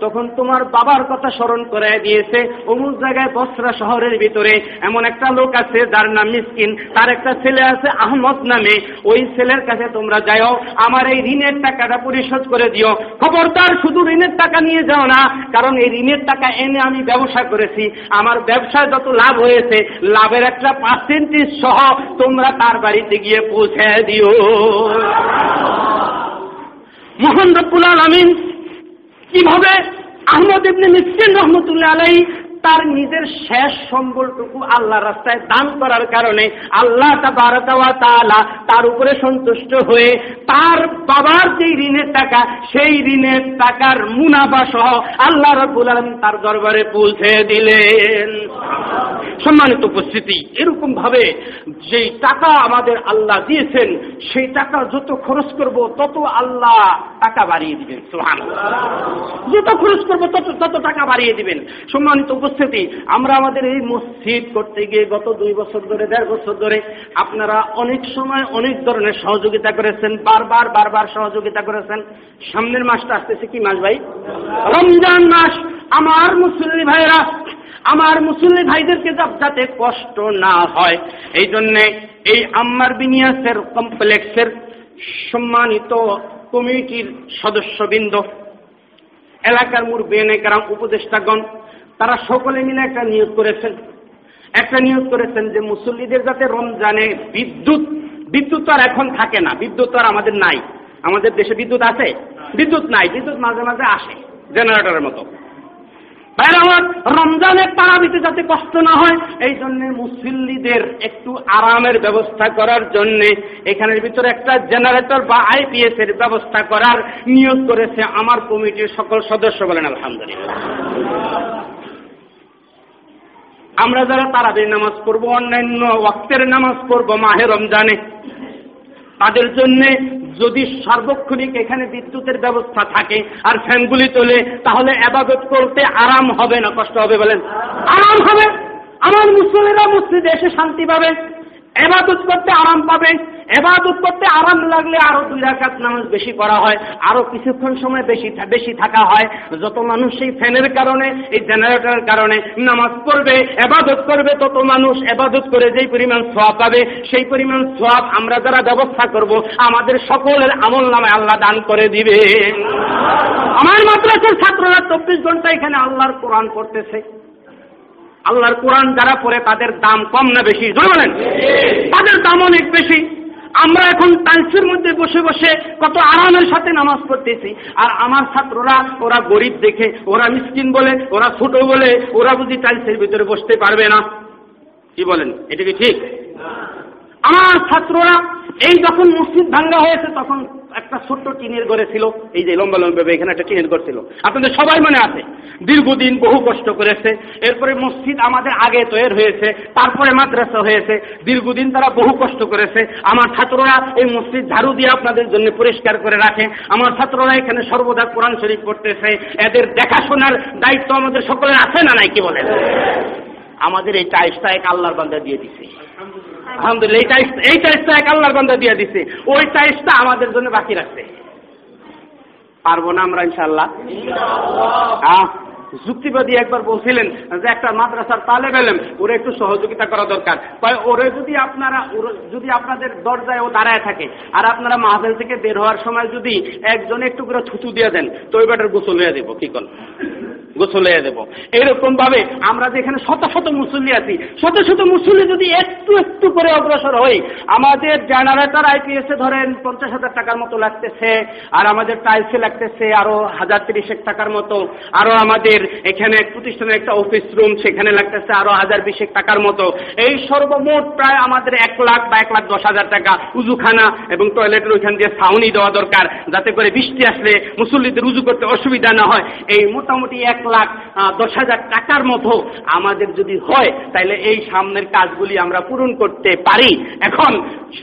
তখন তোমার বাবার কথা স্মরণ করে দিয়েছে। অমুক জায়গায় বসরা শহরের ভিতরে এমন একটা লোক আছে, যার নাম মিসকিন। তার একটা ছেলে আছে, আহমদ নামে। ওই ছেলের কাছে তোমরা যাও আমার এই ঋণের টাকাটা পরিশোধ করে দিও। খবরদার, শুধু ঋণের টাকা নিয়ে যাও না, কারণ এই ঋণের টাকা এনে আমি ব্যবসা করেছি। আমার ব্যবসায় যত লাভ হয়েছে, লাভের একটা পার্সেন্টেজ সহ তোমরা তার বাড়িতে গিয়ে দিও। মোহন রব্বুল আলমিন কীভাবে আহমদ ইবনে মিসকিন রহমতুল্লাহ আলাই তার নিজের শেষ সম্বলটুকু আল্লাহ রাস্তায় দান করার কারণে আল্লাহ তাআলা তার উপরে সন্তুষ্ট হয়ে তার বাবার যেই ঋণের টাকা, সেই ঋণের টাকার মুনাফা সহ আল্লাহ রাব্বুল আলামিন তার দরবারে পৌঁছে দিলেন। সম্মানিত উপস্থিতি এরকম ভাবে যেই টাকা আমাদের আল্লাহ দিয়েছেন, সেই টাকা যত খরচ করব, তত আল্লাহ টাকা বাড়িয়ে দিবেন, সুবহানাল্লাহ। যত খরচ করব, তত তত টাকা বাড়িয়ে দিবেন। সম্মানিত উপস্থিতি আমরা আমাদের এই মসজিদ করতে গিয়ে গত দুই বছর ধরে, দেড় বছর ধরে আপনারা অনেক সময় অনেক ধরনের সহযোগিতা করেছেন, বারবার বারবার সহযোগিতা করেছেন। সামনের মাসটা আসতেছে কি মাস ভাই? রমজান মাস। আমার মুসলিম ভাইরা আমার মুসলিম ভাইদেরকে যাতে কষ্ট না হয়, এই জন্যে এই আম্মার বিনিয়াসের কমপ্লেক্সের সম্মানিত কমিটির সদস্যবৃন্দ, এলাকার মুরব্বী কারাম উপদেষ্টাগণ তারা সকলে মিলে একটা নিয়োগ করেছেন। একটা নিয়োগ করেছেন যে মুসল্লিদের যাতে রমজানে বিদ্যুৎ বিদ্যুৎ তো আর এখন থাকে না, বিদ্যুৎ তো আর আমাদের নাই। আমাদের দেশে বিদ্যুৎ আছে? বিদ্যুৎ নাই, বিদ্যুৎ মাঝে মাঝে আসে, জেনারেটরের মতো। ভাইরা আমার রমজানে তারা দিতে যাতে কষ্ট না হয়, এই জন্য মুসল্লিদের একটু আরামের ব্যবস্থা করার জন্য এখানের ভিতরে একটা জেনারেটর বা আইপিএস এর ব্যবস্থা করার নিয়োগ করেছে আমার কমিটির সকল সদস্য বলেন, আলহামদুলিল্লাহ। আমরা যারা তারাবির নামাজ পড়ব, অন্যান্য ওয়াক্তের নামাজ পড়ব মাহে রমজানে, তাদের জন্য যদি সার্বক্ষণিক এখানে বিদ্যুতের ব্যবস্থা থাকে আর ফ্যানগুলি তোলে, তাহলে আবাদত করতে আরাম হবে না, কষ্ট হবে বলেন? আরাম হবে। আমার মুসলিমরা মসজিদে এসে শান্তি পাবে এবাদত করতে আরাম পাবে। এবাদত করতে আরাম লাগলে আরও দুই রাকাত নামাজ বেশি করা হয়, আরও কিছুক্ষণ সময় বেশি বেশি থাকা হয়। যত মানুষ সেই ফ্যানের কারণে, এই জেনারেটরের কারণে নামাজ পড়বে, এবাদত করবে, তত মানুষ এবাদত করে যেই পরিমাণ সোয়াব পাবে, সেই পরিমাণ সোয়াব আমরা যারা ব্যবস্থা করব, আমাদের সকলের আমল নামে আল্লাহ দান করে দিবে। আমার মাদ্রাসার ছাত্ররা চব্বিশ ঘণ্টা এখানে আল্লাহর কোরআন পড়তেছে। আল্লাহর কোরআন যারা পড়ে তাদের দাম কম না বেশি? বলেন। তাদের দাম অনেক বেশি। আমরা এখন টাইলসের মধ্যে বসে বসে কত আরামের সাথে নামাজ পড়তেছি। আর আমার ছাত্ররা ওরা গরিব দেখে ওরা মিসকিন বলে ওরা ছোট বলে ওরা বুঝি টাইলসের ভিতরে বসতে পারবে না। কি বলেন? এটা কি ঠিক? আমার ছাত্ররা এই যখন মসজিদ ভাঙ্গা হয়েছে তখন একটা ছোট্ট টিনের ঘরে ছিল, এই যে লম্বা লম্বা এখানে একটা টিনের ঘর ছিল। আপনাদের সবাই মনে আছে, দীর্ঘদিন বহু কষ্ট করেছে, এরপরে মসজিদ আমাদের আগে তৈরি হয়েছে, তারপরে মাদ্রাসা হয়েছে, দীর্ঘদিন তারা বহু কষ্ট করেছে। আমার ছাত্ররা এই মসজিদ ঝাড়ু দিয়ে আপনাদের জন্য পরিষ্কার করে রাখে। আমার ছাত্ররা এখানে সর্বদা কোরআন শরীফ পড়তেছে। এদের দেখাশোনার দায়িত্ব আমাদের সকলের আছে না নাই, কি বলেন? আমাদের এই টাইসটা এক আল্লাহর বান্দা দিয়ে দিছে। আলহামদুলিল্লাহ। এই টাইস এই টাইসটা এক আল্লাহর বান্দা দিয়ে দিছে। ওই টাইসটা আমাদের জন্য বাকি রাখছে। পারব না আমরা ইনশাল্লাহ আহ, যুক্তিবাদী একবার বলছিলেন যে একটা মাদ্রাসার তালে বেলেম ওরা একটু সহযোগিতা করা দরকার। কয় ওরে যদি আপনারা যদি আপনাদের দরজায় ও দাঁড়ায় থাকে আর আপনারা মাহফিল থেকে বের হওয়ার সময় যদি একজন একটু করে থুতু দিয়ে দেন তো ওই বেটার গোসল হয়ে দেবো কি কর গোসল হয়ে দেবো। এরকম ভাবে আমরা যে এখানে শত শত মুসল্লি আছি, শত শত মুসল্লি যদি একটু একটু করে অগ্রসর হই, আমাদের জেনারেটর আইপিএস ধরেন পঞ্চাশ হাজার টাকার মতো লাগতেছে, আর আমাদের টাইলসে লাগতেছে আরও হাজার তিরিশেক টাকার মতো, আরও আমাদের এখানে প্রতিষ্ঠানের একটা অফিস রুম সেখানে লাগতেছে আরও হাজার বিশেক টাকার মতো। এই সর্বমোট প্রায় আমাদের এক লাখ বা এক লাখ দশ হাজার টাকা উজুখানা এবং টয়লেটের ওইখান দিয়ে ছাউনি দেওয়া দরকার, যাতে করে বৃষ্টি আসলে মুসল্লিদের উজু করতে অসুবিধা না হয়। এই মোটামুটি এক লাখ দশ হাজার টাকার মতো আমাদের যদি হয় তাহলে এই সামনের কাজগুলি আমরা পূরণ করতে পারি। এখন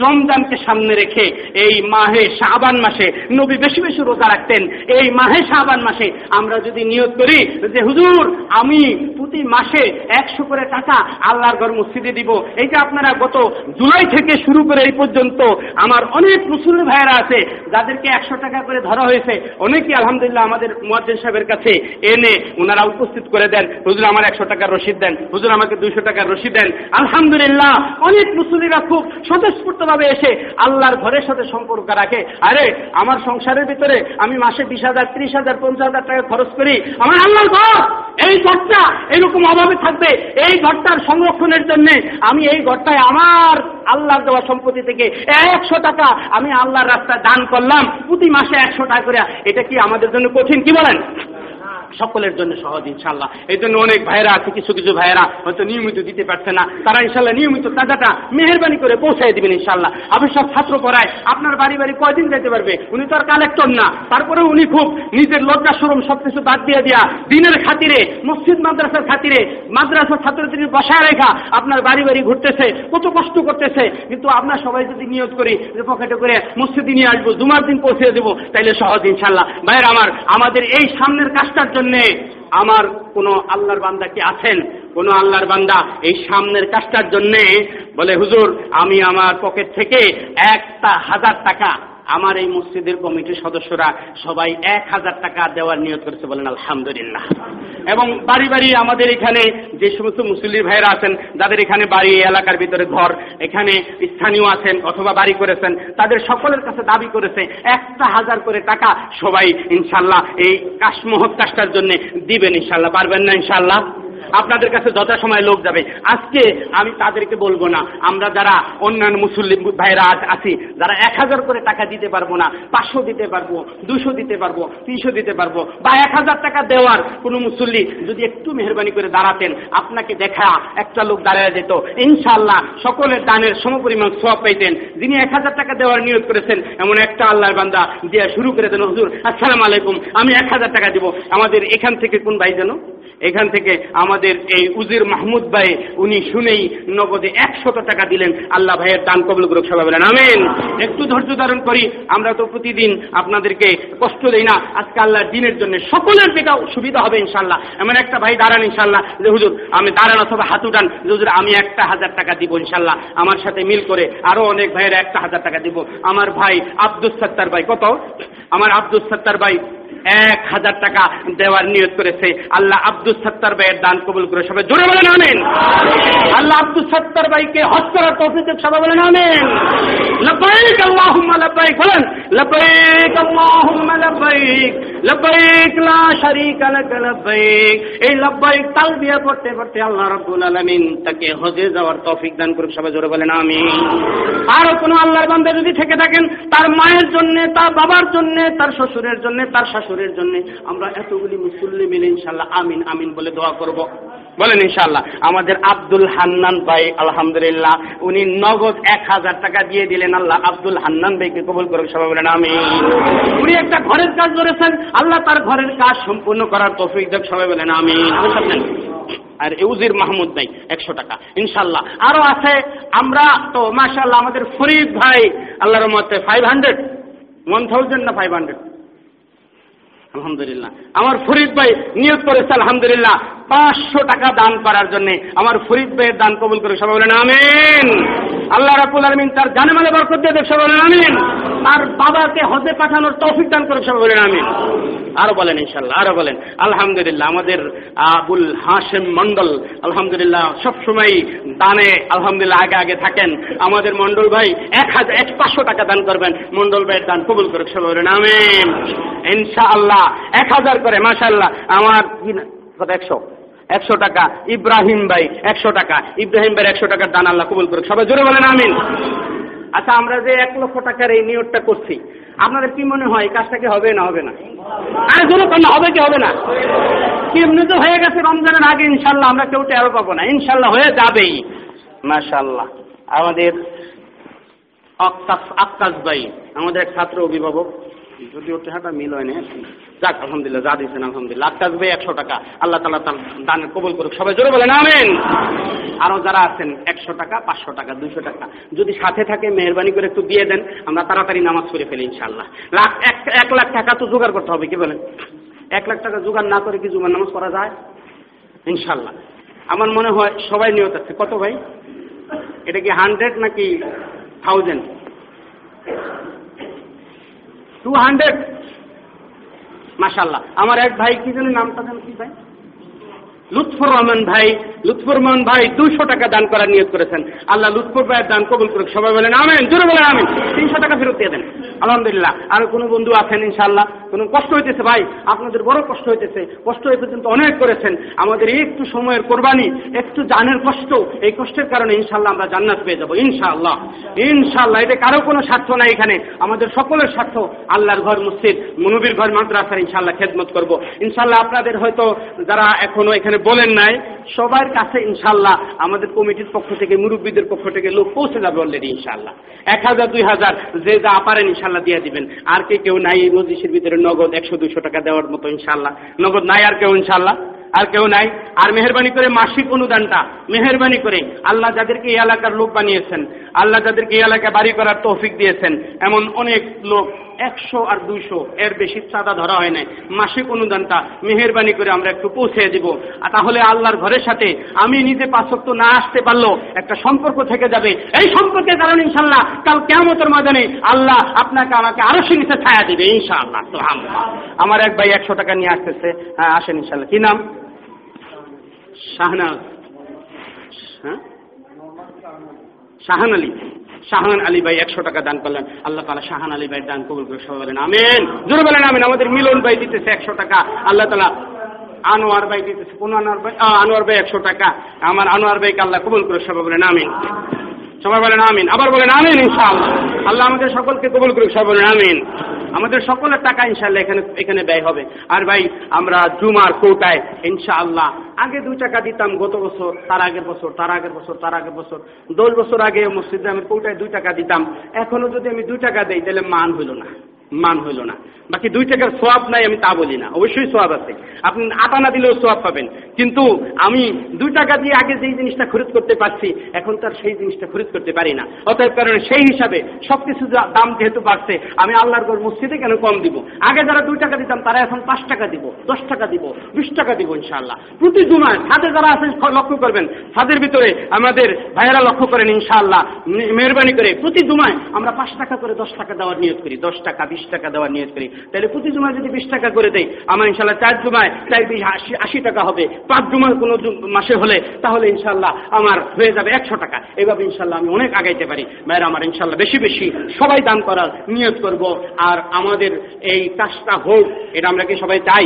রমজানকে সামনে রেখে এই মাহে শাবান মাসে নবী বেশি বেশি রোজা রাখতেন। এই মাহে শাবান মাসে আমরা যদি নিয়োগ করি, যে হুজুর, আমি প্রতি মাসে একশো করে টাকা আল্লাহর ঘর মসজিদে দিব। এই যে আপনারা গত জুলাই থেকে শুরু করে এই পর্যন্ত আমার অনেক মুসলিম ভাইয়েরা আছে, যাদেরকে একশো টাকা করে ধরা হয়েছে। অনেকেই আলহামদুলিল্লাহ আমাদের মুয়াজ্জিন সাহেবের কাছে এনে ওনারা উপস্থিত করে দেন, হুজুর আমার একশো টাকার রসিদ দেন, হুজুর আমাকে দুইশো টাকার রসিদ দেন। আলহামদুলিল্লাহ, অনেক মুসলিমরা খুব স্বতঃস্ফূর্তভাবে এসে আল্লাহর ঘরের সাথে সম্পর্ক রাখে। আরে, আমার সংসারের ভিতরে আমি মাসে বিশ হাজার, ত্রিশ হাজার, পঞ্চাশ হাজার টাকা খরচ করি। আমার আল্লাহর ঘর, এই ঘরটা এরকম অভাবে থাকবে। এই ঘরটার সংরক্ষণের জন্য আমি এই ঘরটায় আমার আল্লাহর দেওয়া সম্পত্তি থেকে একশো টাকা আমি আল্লাহর রাস্তায় দান করলাম। প্রতি মাসে একশো টাকা করে। এটা কি আমাদের জন্য কঠিন? কি বলেন? সকলের জন্য সহজ ইনশাল্লাহ এই জন্য অনেক ভাইরা আছে, কিছু কিছু ভাইরা হয়তো নিয়মিত দিতে পারছে না। তারা ইনশাল্লাহ নিয়মিত চাঁদাটা মেহরবানি করে পৌঁছাই দিবেন ইনশাল্লাহ আপনি সব ছাত্র পড়ায়, আপনার বাড়ি বাড়ি কয়দিন যেতে পারবে? উনি তো আর কালেক্টর না। তারপরে উনি খুব নিজের লজ্জা সরম সবকিছু বাদ দিয়ে দিয়া দিনের খাতিরে, মসজিদ, মাদ্রাসার খাতিরে, মাদ্রাসার ছাত্রদের বসায় রেখা আপনার বাড়ি বাড়ি ঘুরতেছে, কত কষ্ট করতেছে। কিন্তু আপনার সবাই যদি নিয়োগ করি যে পকেটে করে মসজিদে নিয়ে আসব, জুমার দিন পৌঁছে দেবো, তাইলে সহজ ইনশাল্লাহ ভাইয়ের আমার, আমাদের এই সামনের কাজটার জন্যে আমার কোন আল্লাহর বান্দা কি আছেন? কোন আল্লাহর বান্দা এই সামনের কাজটার জন্যে বলে, হুজুর, আমি আমার পকেট থেকে একটা হাজার টাকা আমার এই মসজিদের কমিটির সদস্যরা সবাই এক হাজার টাকা দেওয়ার নিয়ত করেছে বলেন, আলহামদুলিল্লাহ। এবং বাড়ি বাড়ি আমাদের এখানে যে সমস্ত মুসলিম ভাইরা আছেন, যাদের এখানে বাড়ি, এলাকার ভিতরে ঘর, এখানে স্থানীয় আছেন অথবা বাড়ি করেছেন, তাদের সকলের কাছে দাবি করেছে, একটা হাজার করে টাকা সবাই ইনশাল্লাহ এই কাশ মহৎ কাজটার জন্য দিবেন ইনশাল্লাহ। পারবেন না ইনশাল্লাহ? আপনাদের কাছে যথাসময় লোক যাবে। আজকে আমি তাদেরকে বলব না, আমরা যারা অন্যান্য মুসল্লি ভাইরা আছ- আছি, যারা এক হাজার করে টাকা দিতে পারব না, পাঁচশো দিতে পারব, দুশো দিতে পারব, তিনশো দিতে পারব, বা এক হাজার টাকা দেওয়ার কোনো মুসল্লি যদি একটু মেহরবানি করে দাঁড়াতেন, আপনাকে দেখা একটা লোক দাঁড়ায় যেত। ইনশাল্লাহ সকলের দানের সমপরিমাণ সব পাইতেন। যিনি এক হাজার টাকা দেওয়ার নিয়োগ করেছেন, এমন একটা আল্লাহর বান্দা দিয়ে শুরু করে দেন। হুজুর, আসসালাম আলাইকুম, আমি এক হাজার টাকা দিব। আমাদের এখান থেকে কোন ভাই যেন? এখান থেকে আমাদের এই উজির মাহমুদ ভাই, উনি শুনেই নগদে একশত টাকা দিলেন। আল্লাহ ভাইয়ের দান কবল করুক, সবাই বলেন আমেন। একটু ধৈর্য ধারণ করি, আমরা তো প্রতিদিন আপনাদেরকে কষ্ট দেই না। আজকে আল্লাহর দিনের জন্য সকলের দিকে সুবিধা হবে ইনশাল্লাহ এমন একটা ভাই দাঁড়ান ইনশাল্লাহ যে, হুজুর, আমি দাঁড়ান অথবা হাত উঠান। যে, হুজুর, আমি একটা হাজার টাকা দিব ইনশাল্লাহ আমার সাথে মিল করে আরও অনেক ভাইয়ের একটা হাজার টাকা দিব। আমার ভাই আব্দুল সত্তার ভাই, কত? আমার আব্দুল সত্তার ভাই এক হাজার টাকা দেওয়ার নিয়ত করেছে। আল্লাহ আব্দুল সত্তার ভাইয়ের দান কবুল করে সবাই জোরে বলেন আনেন আল্লাহ আব্দুল সত্তার ভাইকে হজ করার তৌফিক সবাই বলেন আমেন। লব্বাইক আল্লাহুম্মা লব্বাইক বলেন লব্বাইক আল্লাহুম্মা লব্বাইক। লব্বাইক, লা শারীকা লাক লব্বাইক। এই লব্বাইক তালবিয়া পড়তে পড়তে আল্লাহ রাব্বুল আলামিন তাকে হজে যাওয়ার তৌফিক দান করুক, সবাই জোরে বলেন, আমিন। আর কোনো আল্লাহর বান্দা যদি থেকে থাকেন, তার মায়ের জন্য, তার বাবার জন্য, তার শ্বশুরের জন্য, তার শাশুড়ের জন্য, আমরা এতগুলি মুসল্লি মিলে ইনশাল্লাহ আমিন আমিন বলে দোয়া করব। বলেন ইনশাল্লাহ আমাদের আব্দুল হান্নান ভাই, আলহামদুলিল্লাহ, উনি নগদ এক হাজার টাকা দিয়ে দিলেন। আল্লাহ আব্দুল হান্নান ভাইকে কবুল করুক, সবাই বলেন আমি উনি একটা ঘরের কাজ করেছেন। আল্লাহ তার ঘরের কাজ সম্পূর্ণ করার তৌফিক দেখ সবাই বলেন আমি আর ইউজির মাহমুদ ভাই, একশো টাকা। ইনশাল্লাহ আরও আছে, আমরা তো মাশাল্লাহ আমাদের ফরিদ ভাই, আল্লাহর মতে ফাইভ হান্ড্রেড ওয়ান থাউজেন্ড না ফাইভ হান্ড্রেড আলহামদুলিল্লাহ। আমার ফরিদ ভাই নিয়োগ করেছে, আলহামদুলিল্লাহ। পাঁচশো টাকা দান করার জন্য আমার ফরিদ ভাইয়ের দান কবুল করে সবাই বলেন আমিন। আল্লাহ রাবুল আলমিন তার জানে মালে বরকত দিয়ে দেখ সবাই বলেন আমিন। তার বাবাকে হজে পাঠানোর তৌফিক দান করে সবাই বলেন আমিন। আরও বলেন ইনশাল্লাহ আরও বলেন। আলহামদুলিল্লাহ, আমাদের আবুল হাশেম মন্ডল আলহামদুলিল্লাহ, সবসময় দানে, আলহামদুলিল্লাহ, আগে আগে থাকেন। আমাদের মন্ডল ভাই এক হাজার, এক পাঁচশো টাকা দান করবেন। মন্ডল ভাইয়ের দান কবুল করে সবাই বলেন আমিন। ইনশাআল্লাহ, এক হাজার করে মাশাল্লাহ আমার কি একশো। একশো টাকা। ইব্রাহিম ভাই, একশো টাকা। ইব্রাহিম ভাই একশো টাকার দান আল্লাহ কবুল করুক। সবাই জোরে বলেন, আমিন। আচ্ছা আমরা যে এক লক্ষ টাকার এই নিয়োগটা করছি, আপনাদের কি মনে হয় কাজটা কি হবে না হবে না? আরে জোরে কন্যা হবে কি হবে না? এমনি তো হয়ে গেছে রমজানের আগে, ইনশাল্লাহ আমরা কেউ টেরো পাবো না। ইনশাল্লাহ হয়ে যাবেই। মাশাল্লাহ। আমাদের আক্কাস ভাই, আমাদের এক ছাত্র অভিভাবক। যদি ওর চেহারাটা মিল হয় না যাক, আলহামদুলিল্লাহ, যা দিয়েছেন, আলহামদুলিল্লাহ। আক্কাস ভাই একশো টাকা। আল্লাহ তালা তার দানের কবুল করুক। সবাই জোরে বলেন, আমেন। আরও যারা আছেন, একশো টাকা, পাঁচশো টাকা দুশো টাকা। যদি সাথে থাকে, মেহরবানি করে একটু দিয়ে দেন, আমরা তাড়াতাড়ি নামাজ পড়ে ফেলি ইনশাল্লাহ লাখ, এক এক লাখ টাকা তো জোগাড় করতে হবে, কি বলেন? এক লাখ টাকা জোগাড় না করে কি জুমার নামাজ পড়া যায়? ইনশাল্লাহ আমার মনে হয় সবাই নিয়ত আছে। কত ভাই? এটা কি হান্ড্রেড নাকি থাউজেন্ড টু হান্ড্রেড মাসাল্লাহ আমার এক ভাই কি যেন নামটা যেন কি ভাই? লুৎফর রহমান ভাই, লুৎফর রহমান ভাই দুশো টাকা দান করার নিয়োগ করেছেন। আল্লাহ লুৎফর ভাইয়ের দান কবুল করুক, সবাই বলেন আমেন, জোরে বলেন আমেন। তিনশো টাকা ফেরত দিয়ে দেন। আলহামদুলিল্লাহ, আর কোনো বন্ধু আছেন ইনশাল্লাহ কোনো কষ্ট হইতেছে ভাই? আপনাদের বড় কষ্ট হইতেছে। কষ্ট হয়ে পর্যন্ত অনেক করেছেন। আমাদের একটু সময়ের কোরবানি, একটু জানের কষ্ট, এই কষ্টের কারণে ইনশাল্লাহ আমরা জান্নাত পেয়ে যাব, ইনশাআল্লাহ। ইনশাআল্লাহ, এটা কারও কোনো স্বার্থ নাই এখানে। আমাদের সকলের স্বার্থ, আল্লাহর ঘর, মসজিদ, মনুবীর ঘর, মাদ্রাসার ইনশাল্লাহ খেদমত করব। ইনশাল্লাহ আপনাদের হয়তো যারা এখনও এখানে বলেন নাই, সবার কাছে ইনশাল্লাহ আমাদের কমিটির পক্ষ থেকে, মুরব্বীদের পক্ষ থেকে লোক পৌঁছে যাবে অলরেডি ইনশাল্লাহ। এক হাজার, দুই হাজার, যে যা পারেন ইনশাল্লাহ দিয়ে দিবেন। আর কে কেউ নাই এই মজলিসের ভিতরে নগদ একশো দুইশো টাকা দেওয়ার মতো ইনশাল্লাহ। নগদ নাই আর কেউ ইনশাল্লাহ। আর কেউ নাই। আর মেহরবানি করে মাসিক অনুদানটা, মেহরবানি করে আল্লাহ যাদেরকে এই এলাকার লোক বানিয়েছেন, আল্লাহ যাদেরকে এই এলাকায় বাড়ি করার তৌফিক দিয়েছেন, এমন অনেক লোক একশো আর দুইশো। এর বেশি চাঁদা ধরা হয় নাই। মাসিক অনুদানটা মেহরবানি করে আমরা একটু পৌঁছে দিব। আর তাহলে আল্লাহর ঘরের সাথে আমি নিজে পাঁচক্ত না আসতে পারল একটা সম্পর্ক থেকে যাবে। এই সম্পর্কের কারণে ইনশাল্লাহ কাল কেমতের ময়দানে আল্লাহ আপনাকে আমাকে আরও সে নিচে ছায়া দিবে ইনশাআল্লাহ। তো আমার এক ভাই একশো টাকা নিয়ে আসতেছে। হ্যাঁ আসেন ইনশাল্লাহ কি নাম? শাহনাজ। হ্যাঁ? শাহান আলী। শাহান আলী ভাই একশো টাকা দান করলেন। আল্লাহ তালা শাহান আলী ভাই দান কবুল করে সবাই বলেন, আমেন। জোরে বলেন, আমেন। আমাদের মিলন ভাই দিতেছে একশো টাকা। আল্লাহ তালা আনোয়ার ভাই দিতেছে কোন আনোয়ার ভাই আনোয়ার ভাই একশো টাকা। আমার আনোয়ার ভাইকে আল্লাহ কবুল করে সবাই বলেন, আমিন। সবাই বলেন, আমিন। আবার বলেন, আমিন ইনশাআল্লাহ। আল্লাহ আমাদের সকলকে কবুল করুক, সবাই বলেন, আমিন। আমাদের সকলের টাকা ইনশাআল্লাহ এখানে এখানে ব্যয় হবে। আর ভাই, আমরা জুমার কৌটায় ইনশাআল্লাহ আগে দুই টাকা দিতাম গত বছর, তার আগের বছর, তার আগের বছর, তার আগের বছর। দশ বছর আগে মসজিদে আমি কৌটায় দুই টাকা দিতাম। এখনও যদি আমি দুই টাকা দেই, তাহলে মান হইল না, মান হইল না। বাকি দুই টাকার সোয়াব নাই, আমি তা বলি না। অবশ্যই সোয়াব আছে। আপনি আটা না দিলেও সোয়াব পাবেন। কিন্তু আমি দুই টাকা দিয়ে আগে যেই জিনিসটা খরিদ করতে পারছি, এখন তার সেই জিনিসটা খরিদ করতে পারি না। অতএব কারণে সেই হিসাবে সবকিছু যা- দাম যেহেতু বাড়ছে, আমি আল্লাহর ঘর মসজিদে কেন কম দিব? আগে যারা দুই টাকা দিতাম, তারা এখন পাঁচ টাকা দিব, দশ টাকা দিব, বিশ টাকা দিব, ইনশাআল্লাহ। প্রতি জুমায় ছাদে যারা আছেন লক্ষ্য করবেন। ছাদের ভিতরে আমাদের ভাইয়েরা লক্ষ্য করেন, ইনশাআল্লাহ। মেহরবানি করে প্রতি জুমায় আমরা পাঁচ টাকা করে দশ টাকা দেওয়ার নিয়োগ করি, দশ টাকা, বিশ টাকা দেওয়ার নিয়োগ করি। তাহলে প্রতি জুমায় যদি বিশ টাকা করে দেয় আমার ইনশাল্লাহ চার জুমায় চার বিশ আশি আশি টাকা হবে। পাঁচ জুমায় কোনো মাসে হলে তাহলে ইনশাল্লাহ আমার হয়ে যাবে একশো টাকা। এভাবে ইনশাল্লাহ আমি অনেক আগাইতে পারি। ভাইয়েরা, আমার ইনশাল্লাহ বেশি বেশি সবাই দান করার নিয়োগ করব। আর আমাদের এই কাজটা হোক, এটা আমরা কি সবাই চাই?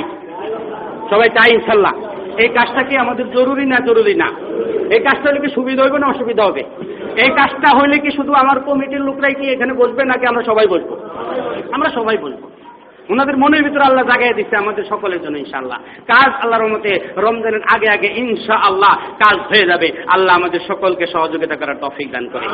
সবাই চাই ইনশাল্লাহ এই কাজটা কি আমাদের জরুরি না জরুরি না? এই কাজটা হলে কি সুবিধা হবে না অসুবিধা হবে? এই কাজটা হলে কি শুধু আমার কমিটির লোকরাই কি এখানে বসবে নাকি আমরা সবাই বসবো? আমরা সবাই বলব ওনাদের মনের ভিতরে আল্লাহ জাগাই দিচ্ছে আমাদের সকলের জন্য, ইনশাআল্লাহ। কাজ আল্লাহর রহমতে রমজানের আগে আগে ইনশা আল্লাহ কাজ হয়ে যাবে। আল্লাহ আমাদের সকলকে সহযোগিতা করার তফিক দান করে।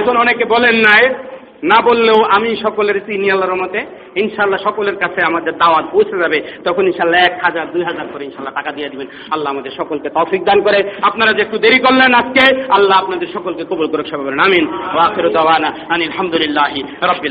এখন অনেকে বলেন নাই না বললেও আমি সকলের চিনি আল্লাহর মতে ইনশাল্লাহ সকলের কাছে আমাদের দাওয়াত পৌঁছে যাবে। তখন ইনশাল্লাহ এক হাজার, দুই হাজার করে ইনশাল্লাহ টাকা দিয়ে দিবেন। আল্লাহ আমাদের সকলকে তৌফিক দান করে। আপনারা যে একটু দেরি করলেন আজকে, আল্লাহ আপনাদের সকলকে কবুল করে সবাই আমিন। আনিল হামদুলিল্লাহি রাব্বিল